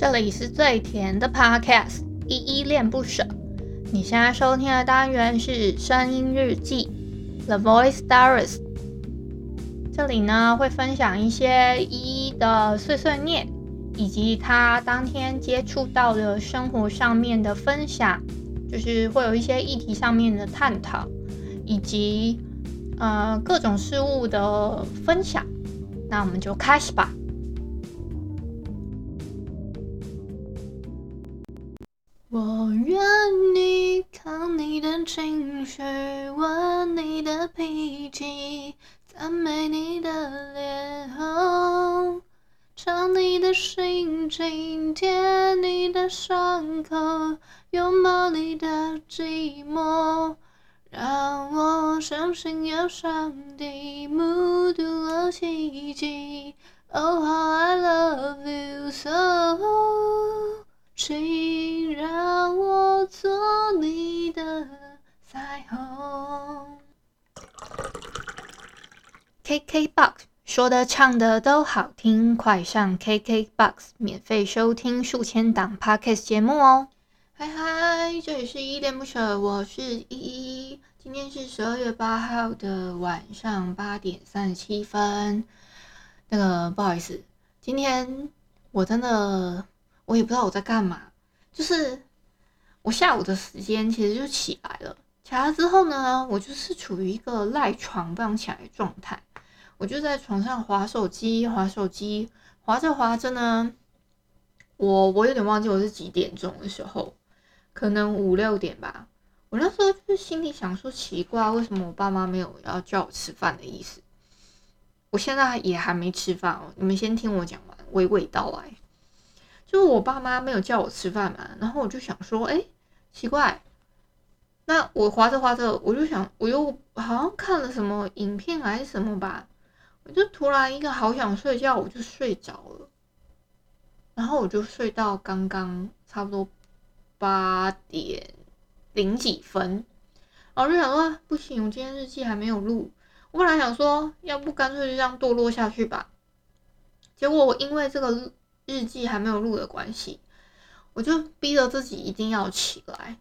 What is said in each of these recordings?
这里是最甜的 Podcast，依依恋不舍。你现在收听的单元是声音日记 The Voice Diaries。这里呢会分享一些依依的碎碎念，以及他当天接触到的生活上面的分享，就是会有一些议题上面的探讨，以及呃各种事物的分享。那我们就开始吧。情绪，闻你的脾气，赞美你的脸红，唱你的心情，舔你的伤口，拥抱你的寂寞，让我相信有上帝目睹了奇迹。Oh how I love you so。请 KKBOX 说的唱的都好听，快上 KKBOX 免费收听数千档 Podcast 节目哦！嗨嗨，这里是依恋不舍，我是依依。今天是十二月八号的晚上八点三十七分。那个不好意思，今天我真的。我也不知道我在干嘛，就是我下午的时间其实就起来了，起来之后呢，我就是处于一个赖床不想起来的状态，我就在床上滑手机，滑手机，滑着滑着呢，我我有点忘记我是几点钟的时候，可能五六点吧，我那时候就是心里想说奇怪，为什么我爸妈没有要叫我吃饭的意思？我现在也还没吃饭哦，你们先听我讲完，娓娓道来。就是我爸妈没有叫我吃饭嘛，然后我就想说，哎，奇怪，那我划着划着，我就想，我又好像看了什么影片还是什么吧，我就突然一个好想睡觉，我就睡着了，然后我就睡到刚刚差不多八点零几分，然后我就想说，不行，我今天日记还没有录，我本来想说，要不干脆就这样堕落下去吧，结果我因为这个。日记还没有录的关系，我就逼着自己一定要起来，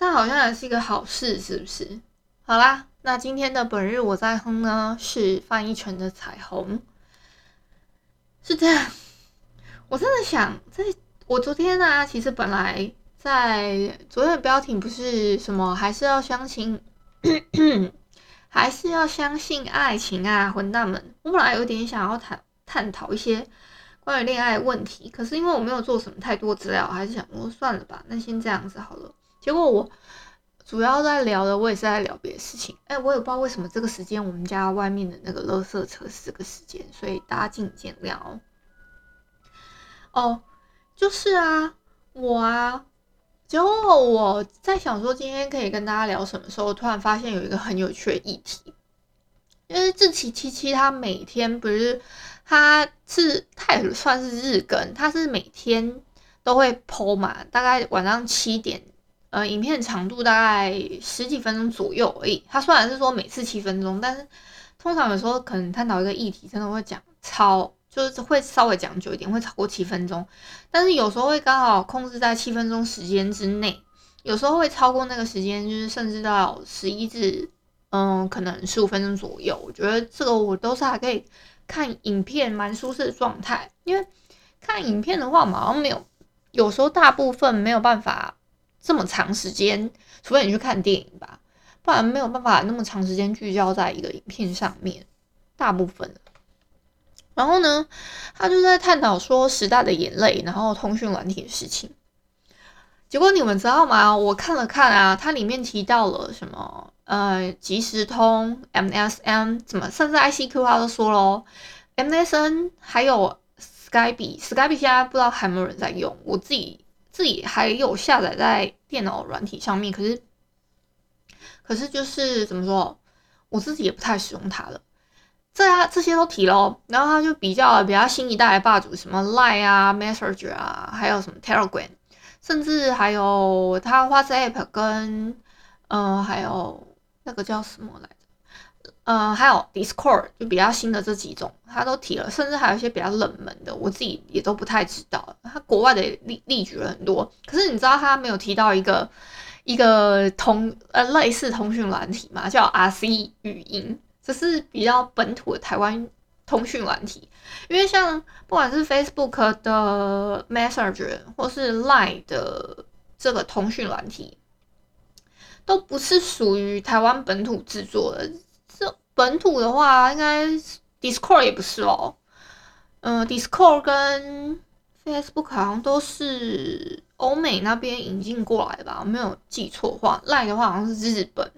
这好像也是一个好事，是不是？好啦，那今天的本日我在哼呢，是范逸臣的《彩虹》，是这样。我真的想，在我昨天呢、其实本来在昨天的标题不是什么，还是要相信，还是要相信爱情啊，混蛋们！我本来有点想要谈探讨一些。关于恋爱问题，可是因为我没有做什么太多资料，还是想说算了吧，那先这样子好了。结果我主要在聊的，我也是在聊别的事情。哎，我也不知道为什么这个时间我们家外面的那个垃圾车是这个时间，所以大家请见谅哦。哦，就是啊，我啊，结果我在想说今天可以跟大家聊什么时候，突然发现有一个很有趣的议题，因为志祺七七他每天不是。他是他也算是日更，他是每天都会 po 嘛，大概晚上七点，呃，影片长度大概十几分钟左右而已。他虽然是说每次七分钟，但是通常有时候可能探讨一个议题，真的会讲超，就是会稍微讲久一点，会超过七分钟。但是有时候会刚好控制在七分钟时间之内，有时候会超过那个时间，就是甚至到十一至嗯，可能十五分钟左右。我觉得这个我都是还可以。看影片蛮舒适的状态，因为看影片的话，我们好像没有，有时候大部分没有办法这么长时间，除非你去看电影吧，不然没有办法那么长时间聚焦在一个影片上面，大部分。然后呢，他就在探讨说时代的眼泪，然后通讯软体的事情。结果你们知道吗？我看了看啊，它里面提到了什么？呃，即时通、MSN 怎么，甚至 ICQ 他都说咯 MSN 还有 Skype，Skype 现在不知道还有没有人在用，我自己自己还有下载在电脑软体上面，可是可是就是怎么说，我自己也不太使用它了。这啊这些都提咯，然后他就比较比较新一代的霸主，什么 Line 啊、Messenger 啊，还有什么 Telegram，甚至还有他 WhatsApp 跟呃还有。那个叫什么来着？呃，还有 Discord 就比较新的这几种，他都提了，甚至还有一些比较冷门的，我自己也都不太知道。他国外的例例举了很多，可是你知道他没有提到一个一个通呃类似通讯软体嘛，叫 RC 语音，这是比较本土的台湾通讯软体。因为像不管是 Facebook 的 Messenger 或是 Line 的这个通讯软体，都不是属于台湾本土制作的。本土的话，应该 Discord 也不是哦。嗯、呃，Discord 跟 Facebook 好像都是欧美那边引进过来吧，我没有记错话。Line 的话好像是日本，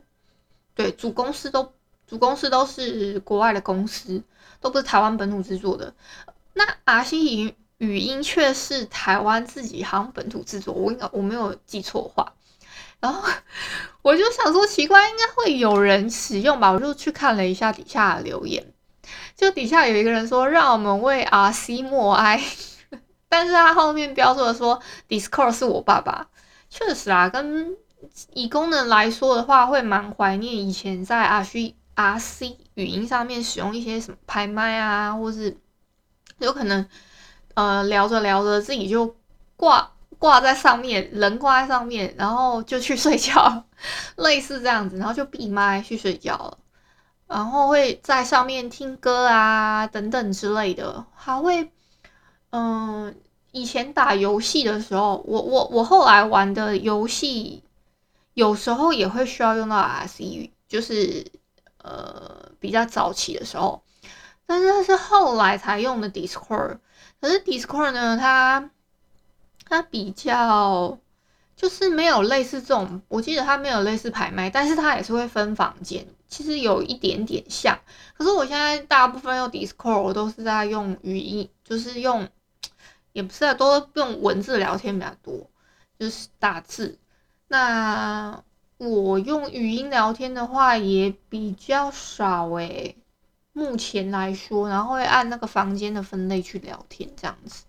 对，主公司都主公司都是国外的公司，都不是台湾本土制作的。那 RC 语语音却是台湾自己好像本土制作，我应该我没有记错话。然后我就想说，奇怪，应该会有人使用吧？我就去看了一下底下的留言。就底下有一个人说，让我们为 RC 默哀，但是他后面标注了说 Discord 是我爸爸。确实啊，跟以功能来说的话，会蛮怀念以前在 RC RC 语音上面使用一些什么拍卖啊，或是有可能呃聊着聊着自己就挂挂在上面，人挂在上面，然后就去睡觉，类似这样子，然后就闭麦去睡觉了。然后会在上面听歌啊，等等之类的，还会，嗯，以前打游戏的时候，我我我后来玩的游戏，有时候也会需要用到 RC 语，就是呃比较早期的时候，但是是后来才用的 Discord，可是 Discord 呢，它它比较就是没有类似这种，我记得它没有类似拍卖，但是它也是会分房间。其实有一点点像，可是我现在大部分用 Discord，我都是在用语音，就是用，也不是在都用文字聊天比较多，就是打字。那我用语音聊天的话也比较少诶、目前来说，然后会按那个房间的分类去聊天这样子。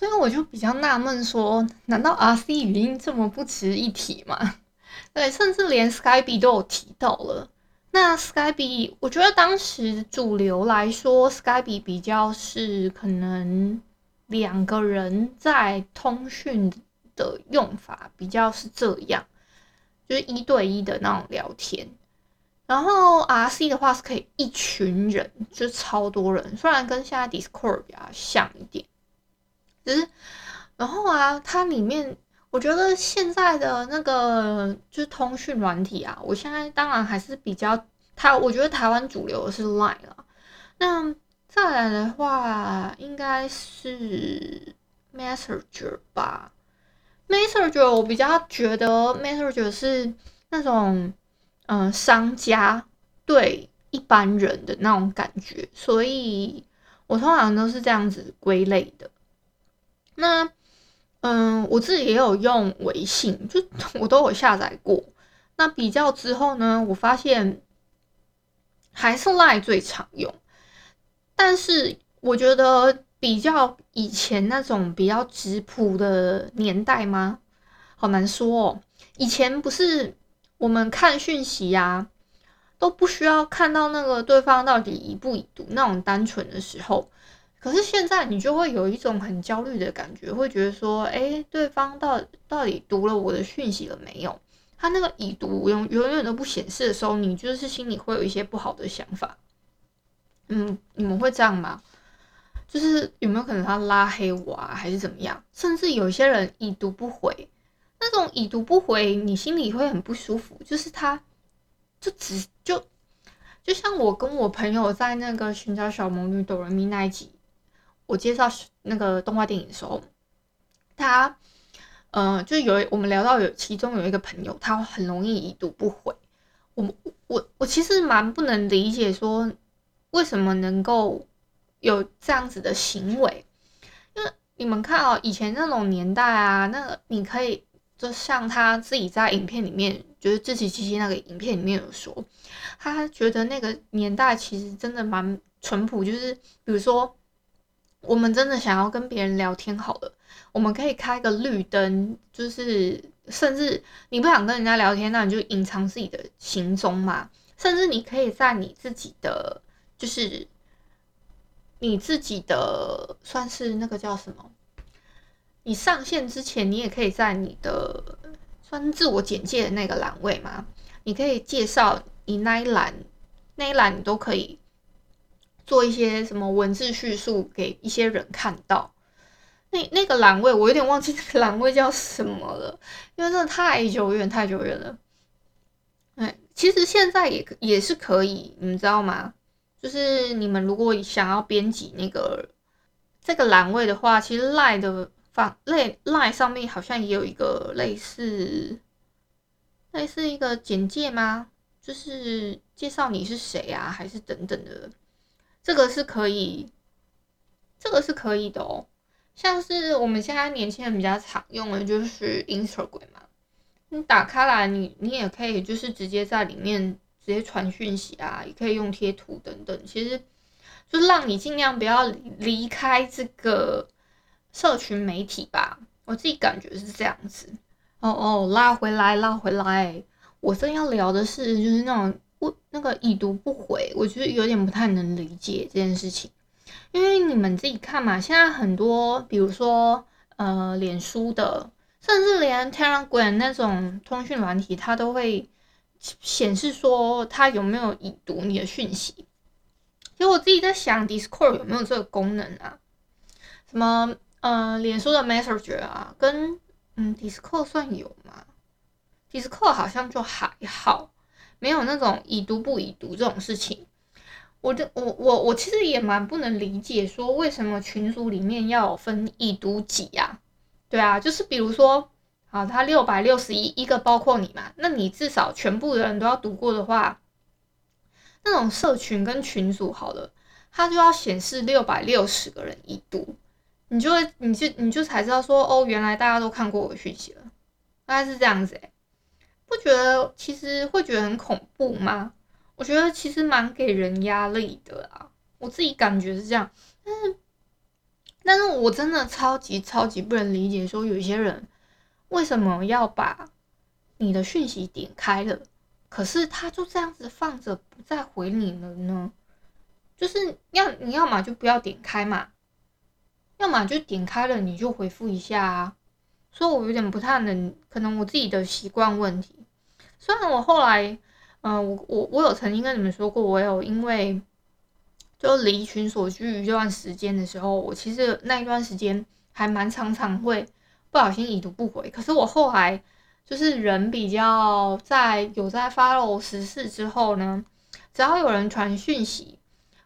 所以我就比较纳闷说，难道 RC 语音这么不值一提吗？对，甚至连 Skype 都有提到了。那 Skype，我觉得当时主流来说，Skype 比较是可能两个人在通讯的用法比较是这样，就是一对一的那种聊天。然后 RC 的话是可以一群人，就超多人，虽然跟现在 Discord 比较像一点，只是然后啊，它里面。我觉得现在的那个就是通讯软体啊，我现在当然还是比较台，我觉得台湾主流是 Line 了。那再来的话，应该是 Messenger 吧。Messenger 我比较觉得 Messenger 是那种嗯、商家对一般人的那种感觉，所以我通常都是这样子归类的。那。嗯，我自己也有用微信，就我都有下载过。那比较之后呢，我发现还是 Line 最常用。但是我觉得比较以前那种比较质朴的年代吗？好难说哦。以前不是我们看讯息呀，都不需要看到那个对方到底已不已读那种单纯的时候。可是现在你就会有一种很焦虑的感觉，会觉得说，诶，对方到到底读了我的讯息了没有？他那个已读永永远都不显示的时候，你就是心里会有一些不好的想法。嗯，你们会这样吗？就是有没有可能他拉黑我啊，还是怎么样？甚至有些人已读不回，那种已读不回，你心里会很不舒服。就是他，就只就就像我跟我朋友在那个寻找小魔女哆瑞咪那一集。我介绍那个动画电影的时候，他，呃，就有我们聊到有其中有一个朋友，他很容易已读不回。我我我其实蛮不能理解，说为什么能够有这样子的行为？因为你们看哦，以前那种年代啊，那你可以就像他自己在影片里面，就是志祺七七那个影片里面有说，他觉得那个年代其实真的蛮淳朴，就是比如说。我们真的想要跟别人聊天，好了，我们可以开个绿灯，就是甚至你不想跟人家聊天，那你就隐藏自己的行踪嘛。甚至你可以在你自己的，就是你自己的算是那个叫什么，你上线之前，你也可以在你的算自我简介的那个栏位嘛，你可以介绍你那一栏，那一栏你都可以做一些什么文字叙述给一些人看到。那那个栏位我有点忘记那个栏位叫什么了，因为真的太久远太久远了。哎，其实现在也也是可以，你们知道吗？就是你们如果想要编辑那个这个栏位的话，其实 Line 的方 Line Line 上面好像也有一个类似类似一个简介吗？就是介绍你是谁啊，还是等等的，这个是可以，这个是可以的哦。像是我们现在年轻人比较常用的，就是 Instagram 嘛。你打开来，你你也可以就是直接在里面直接传讯息啊，也可以用贴图等等。其实就是让你尽量不要离开这个社群媒体吧。我自己感觉是这样子。哦哦，拉回来，拉回来。我正要聊的是，就是那种那个已读不回，我觉得有点不太能理解这件事情。因为你们自己看嘛，现在很多，比如说呃，脸书的，甚至连 Telegram 那种通讯软体，它都会显示说它有没有已读你的讯息。其实我自己在想，Discord 有没有这个功能啊？什么呃，脸书的 Messenger 啊，跟嗯 Discord 算有吗？Discord 好像就还好，没有那种已读不已读这种事情。我的我我我其实也蛮不能理解，说为什么群组里面要分已读几呀？对啊，就是比如说，啊，他六百六十一一个包括你嘛，那你至少全部的人都要读过的话，那种社群跟群组好了，它就要显示六百六十个人已读，你就会你就你就才知道说，哦，原来大家都看过我的讯息了，大概是这样子，不觉得其实会觉得很恐怖吗？我觉得其实蛮给人压力的啊，我自己感觉是这样，但是，但是我真的超级超级不能理解，说有些人为什么要把你的讯息点开了，可是他就这样子放着不再回你了呢？就是要你要么就不要点开嘛，要么就点开了你就回复一下啊，所以我有点不太能，可能我自己的习惯问题，虽然我后来。嗯、我我我有曾经跟你们说过，我有因为就离群索居一段时间的时候，我其实那一段时间还蛮常常会不小心已读不回。可是我后来就是人比较在有在 follow 时事之后呢，只要有人传讯息，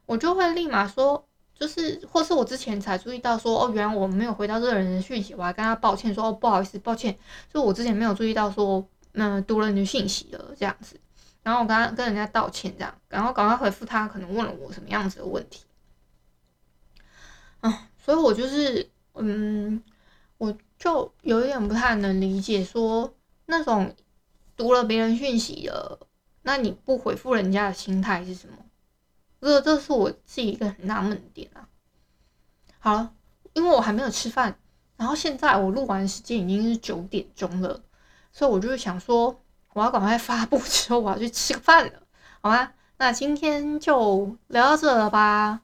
我就会立马说，就是或是我之前才注意到说，哦，原来我没有回到这个人的讯息，我还跟他抱歉说，哦，不好意思，抱歉，就我之前没有注意到说，嗯、呃，读了你的讯息了这样子。然后我刚刚跟人家道歉，这样，然后赶快回复他，可能问了我什么样子的问题，啊，所以我就是，嗯，我就有一点不太能理解，说那种读了别人讯息了，那你不回复人家的心态是什么？这这是我自己一个很纳闷的点啊。好了，因为我还没有吃饭，然后现在我录完时间已经是九点钟了，所以我就想说。我要赶快发布之后，我要去吃个饭了，好吗？那今天就聊到这了吧。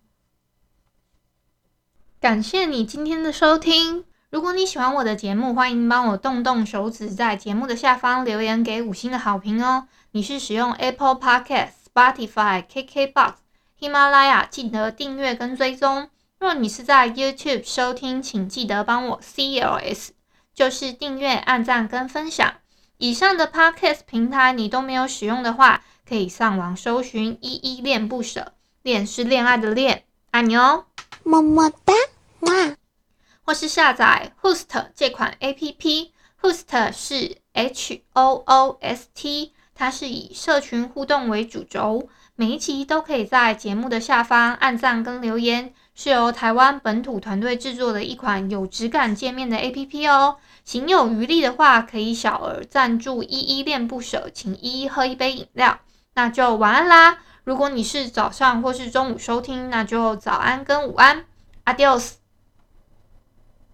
感谢你今天的收听。如果你喜欢我的节目，欢迎帮我动动手指，在节目的下方留言给五星的好评哦。你是使用 Apple Podcast、Spotify、KKBox、喜马拉雅，记得订阅跟追踪。若你是在 YouTube 收听，请记得帮我 CLS，就是订阅、按赞跟分享。以上的 Podcast 平台你都没有使用的话，可以上网搜寻“依依恋不舍”，恋是恋爱的恋，爱你哦，么么哒，哇！或是下载 Hoost 这款 APP，Hoost 是 H O O S T，它是以社群互动为主轴，每一集都可以在节目的下方按赞跟留言，是由台湾本土团队制作的一款有质感界面的 APP 哦。行有余力的话，可以小额赞助依依恋不舍，请依依喝一杯饮料。那就晚安啦！如果你是早上或是中午收听，那就早安跟午安，Adios。